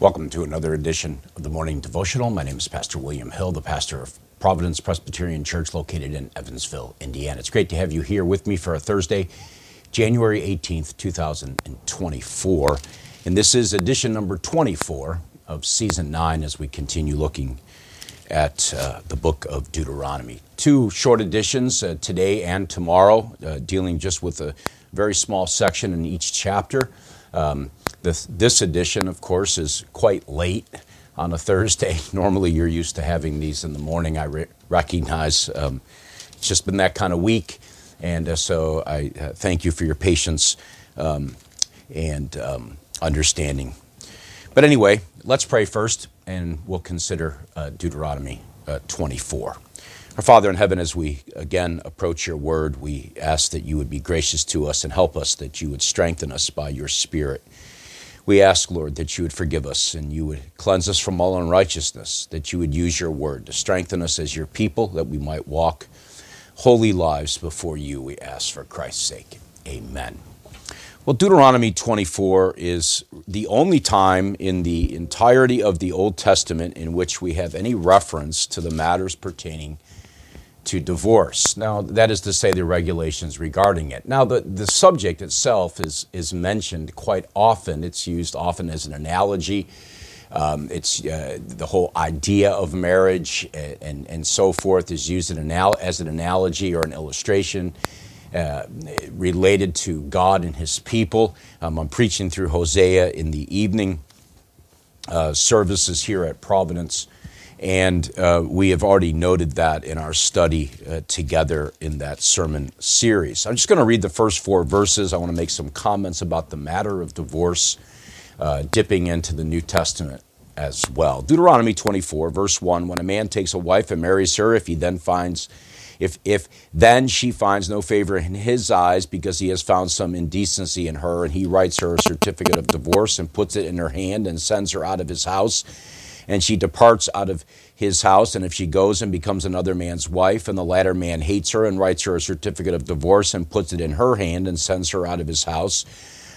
Welcome to another edition of the Morning Devotional. My name is Pastor William Hill, the pastor of Providence Presbyterian Church located in Evansville, Indiana. It's great to have you here with me for a Thursday, January 18th, 2024. And this is edition number 24 of season 9 as we continue looking at uh, the book of Deuteronomy. Two short editions uh, today and tomorrow, uh, dealing just with a very small section in each chapter. Um, this, this edition, of course, is quite late on a Thursday. Normally, you're used to having these in the morning. I re- recognize um, it's just been that kind of week, and uh, so I uh, thank you for your patience um, and um, understanding. But anyway, let's pray first, and we'll consider uh, Deuteronomy uh, 24. Our Father in heaven, as we again approach your word, we ask that you would be gracious to us and help us, that you would strengthen us by your Spirit. We ask, Lord, that you would forgive us and you would cleanse us from all unrighteousness, that you would use your word to strengthen us as your people, that we might walk holy lives before you, we ask for Christ's sake. Amen. Well, Deuteronomy 24 is the only time in the entirety of the Old Testament in which we have any reference to the matters pertaining to divorce. Now, that is to say, the regulations regarding it. Now, the, the subject itself is, is mentioned quite often. It's used often as an analogy. Um, it's uh, the whole idea of marriage and, and, so forth is used an anal- as an analogy or an illustration. Uh, related to God and His people. Um, I'm preaching through Hosea in the evening uh, services here at Providence. And uh, we have already noted that in our study uh, together in that sermon series. I'm just going to read the first four verses. I want to make some comments about the matter of divorce, uh, dipping into the New Testament as well. Deuteronomy 24, verse 1 When a man takes a wife and marries her, if he then finds if, if then she finds no favor in his eyes because he has found some indecency in her, and he writes her a certificate of divorce and puts it in her hand and sends her out of his house, and she departs out of his house. And if she goes and becomes another man's wife, and the latter man hates her and writes her a certificate of divorce and puts it in her hand and sends her out of his house,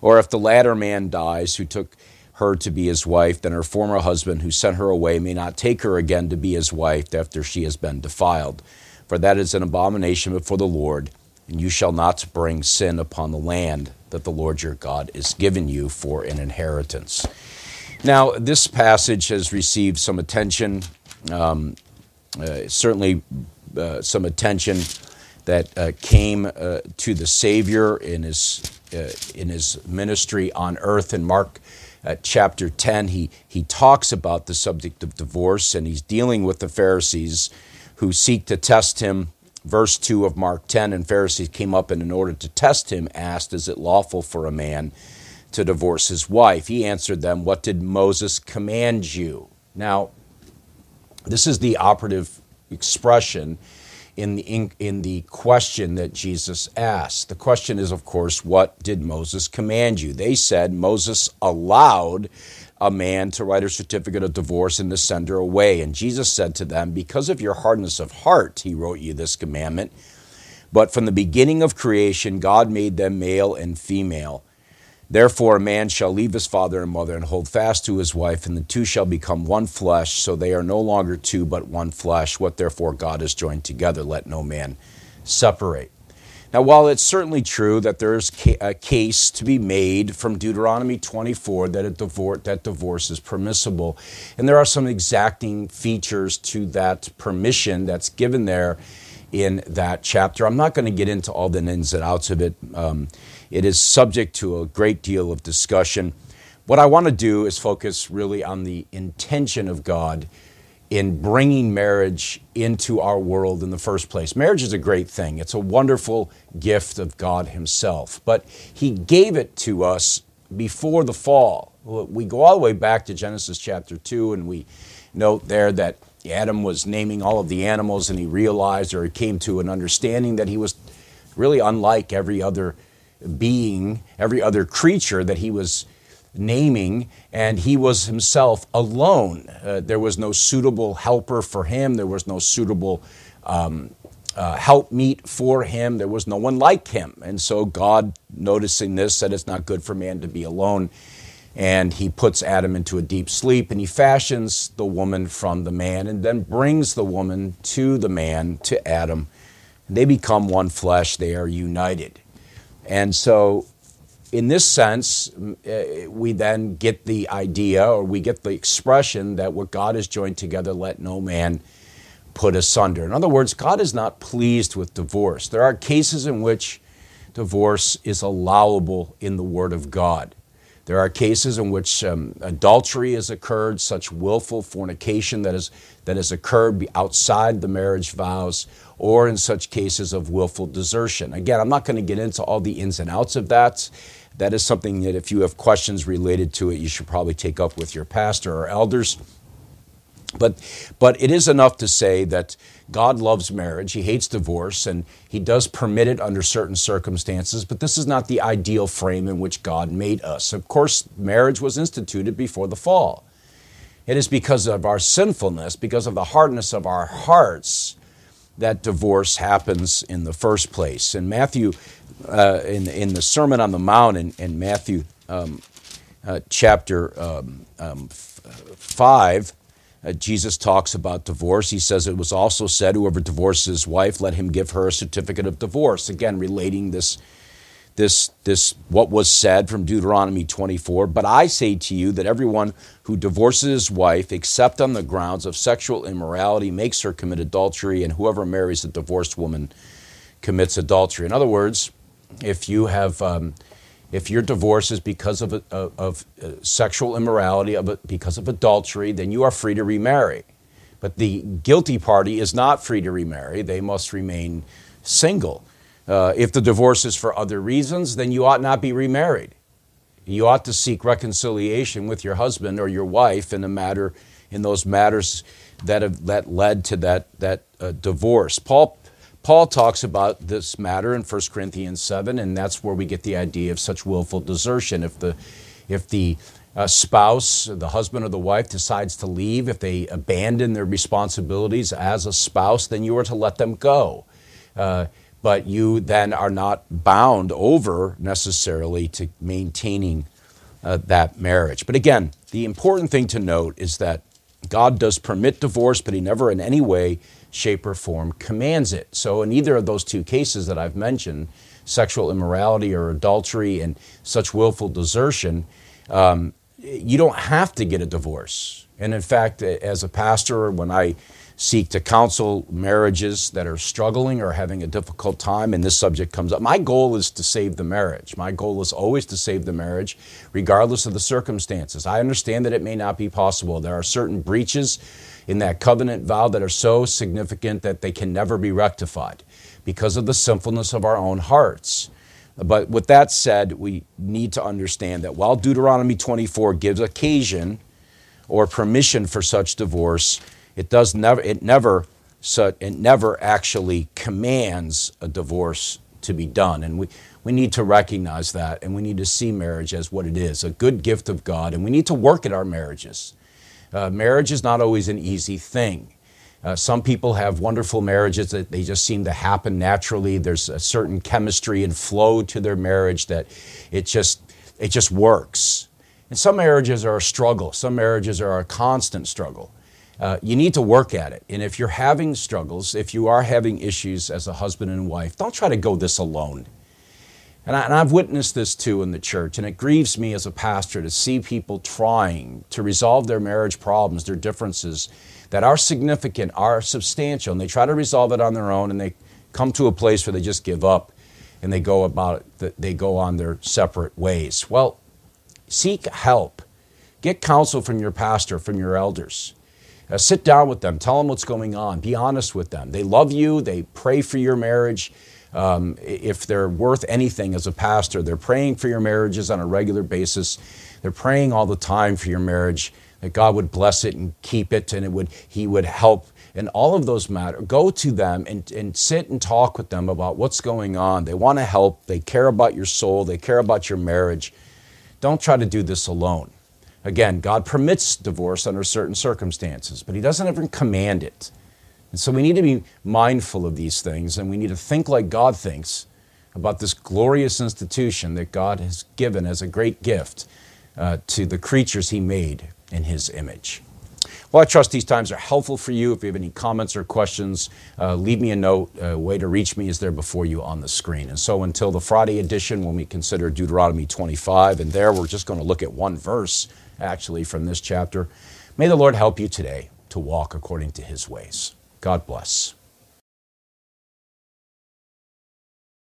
or if the latter man dies who took her to be his wife, then her former husband who sent her away may not take her again to be his wife after she has been defiled. For that is an abomination before the Lord, and you shall not bring sin upon the land that the Lord your God is given you for an inheritance. Now, this passage has received some attention, um, uh, certainly uh, some attention that uh, came uh, to the Savior in his, uh, in his ministry on earth. In Mark uh, chapter 10, he, he talks about the subject of divorce and he's dealing with the Pharisees who seek to test him. Verse 2 of Mark 10 and Pharisees came up and, in order to test him, asked, Is it lawful for a man to divorce his wife. He answered them, What did Moses command you? Now, this is the operative expression in the, in, in, the question that Jesus asked. The question is, of course, what did Moses command you? They said Moses allowed a man to write a certificate of divorce and to send her away. And Jesus said to them, Because of your hardness of heart, he wrote you this commandment. But from the beginning of creation, God made them male and female. Therefore, a man shall leave his father and mother and hold fast to his wife, and the two shall become one flesh. So they are no longer two, but one flesh. What therefore God has joined together, let no man separate. Now, while it's certainly true that there is a case to be made from Deuteronomy 24 that, a divorce, that divorce is permissible, and there are some exacting features to that permission that's given there in that chapter, I'm not going to get into all the ins and outs of it. Um, it is subject to a great deal of discussion. What I want to do is focus really on the intention of God in bringing marriage into our world in the first place. Marriage is a great thing, it's a wonderful gift of God Himself, but He gave it to us before the fall. We go all the way back to Genesis chapter 2, and we note there that Adam was naming all of the animals, and he realized or he came to an understanding that he was really unlike every other being, every other creature that he was naming, and he was himself alone. Uh, there was no suitable helper for him, there was no suitable um, uh, helpmeet for him, there was no one like him. And so, God, noticing this, said it's not good for man to be alone. and he puts Adam into a deep sleep and he fashions the woman from the man and then brings the woman to the man, to Adam. They become one flesh, they are united. And so, in this sense, uh, we then get the idea or we get the expression that what God has joined together, let no man put asunder. In other words, God is not pleased with divorce. There are cases in which divorce is allowable in the Word of God. There are cases in which um, adultery has occurred, such willful fornication that, is, that has occurred outside the marriage vows, or in such cases of willful desertion. Again, I'm not going to get into all the ins and outs of that. That is something that if you have questions related to it, you should probably take up with your pastor or elders. But, but it is enough to say that God loves marriage. He hates divorce, and He does permit it under certain circumstances, but this is not the ideal frame in which God made us. Of course, marriage was instituted before the fall. It is because of our sinfulness, because of the hardness of our hearts, that divorce happens in the first place. In Matthew, uh, in, in the Sermon on the Mount, in, in Matthew um, uh, chapter um, um, f- 5, uh, Jesus talks about divorce. He says it was also said, whoever divorces his wife, let him give her a certificate of divorce. Again, relating this, this, this, what was said from Deuteronomy 24. But I say to you that everyone who divorces his wife, except on the grounds of sexual immorality, makes her commit adultery, and whoever marries a divorced woman commits adultery. In other words, if you have um, if your divorce is because of, of, of uh, sexual immorality, of, because of adultery, then you are free to remarry. But the guilty party is not free to remarry, they must remain single. Uh, if the divorce is for other reasons, then you ought not be remarried. You ought to seek reconciliation with your husband or your wife in a matter in those matters that have that led to that that uh, divorce. Paul Paul talks about this matter in 1 Corinthians 7, and that's where we get the idea of such willful desertion. If the, if the uh, spouse, the husband or the wife, decides to leave, if they abandon their responsibilities as a spouse, then you are to let them go. Uh, but you then are not bound over necessarily to maintaining uh, that marriage. But again, the important thing to note is that God does permit divorce, but He never in any way shape, or form commands it. So, in either of those two cases that I've mentioned, sexual immorality or adultery and such willful desertion, um, you don't have to get a divorce. And in fact, as a pastor, when I seek to counsel marriages that are struggling or having a difficult time, and this subject comes up, my goal is to save the marriage. My goal is always to save the marriage, regardless of the circumstances. I understand that it may not be possible. There are certain breaches in that covenant vow that are so significant that they can never be rectified because of the sinfulness of our own hearts. But with that said, we need to understand that while Deuteronomy 24 gives occasion or permission for such divorce, it does never it never so it never actually commands a divorce to be done. And we, we need to recognize that and we need to see marriage as what it is, a good gift of God, and we need to work at our marriages. Uh, marriage is not always an easy thing. Uh, some people have wonderful marriages that they just seem to happen naturally. There's a certain chemistry and flow to their marriage that it just it just works. And some marriages are a struggle. Some marriages are a constant struggle. Uh, you need to work at it. And if you're having struggles, if you are having issues as a husband and wife, don't try to go this alone. And, I, have witnessed this too in the church, and it grieves me as a pastor to see people trying to resolve their marriage problems, their differences that are significant, are substantial, and they try to resolve it on their own, and they come to a place where they just give up and they go about it, they go on their separate ways. Well, seek help. Get counsel from your pastor, from your elders. Uh, sit down with them, tell them what's going on, be honest with them. They love you, they pray for your marriage um, if they're worth anything as a pastor, they're praying for your marriages on a regular basis. They're praying all the time for your marriage that God would bless it and keep it, and it would He would help. And all of those matter. Go to them and, and sit and talk with them about what's going on. They want to help. They care about your soul. They care about your marriage. Don't try to do this alone. Again, God permits divorce under certain circumstances, but He doesn't ever command it. And so we need to be mindful of these things and we need to think like God thinks about this glorious institution that God has given as a great gift uh, to the creatures he made in his image. Well, I trust these times are helpful for you. If you have any comments or questions, uh, leave me a note. A way to reach me is there before you on the screen. And so until the Friday edition, when we consider Deuteronomy 25, and there we're just going to look at one verse actually from this chapter, may the Lord help you today to walk according to his ways. God bless.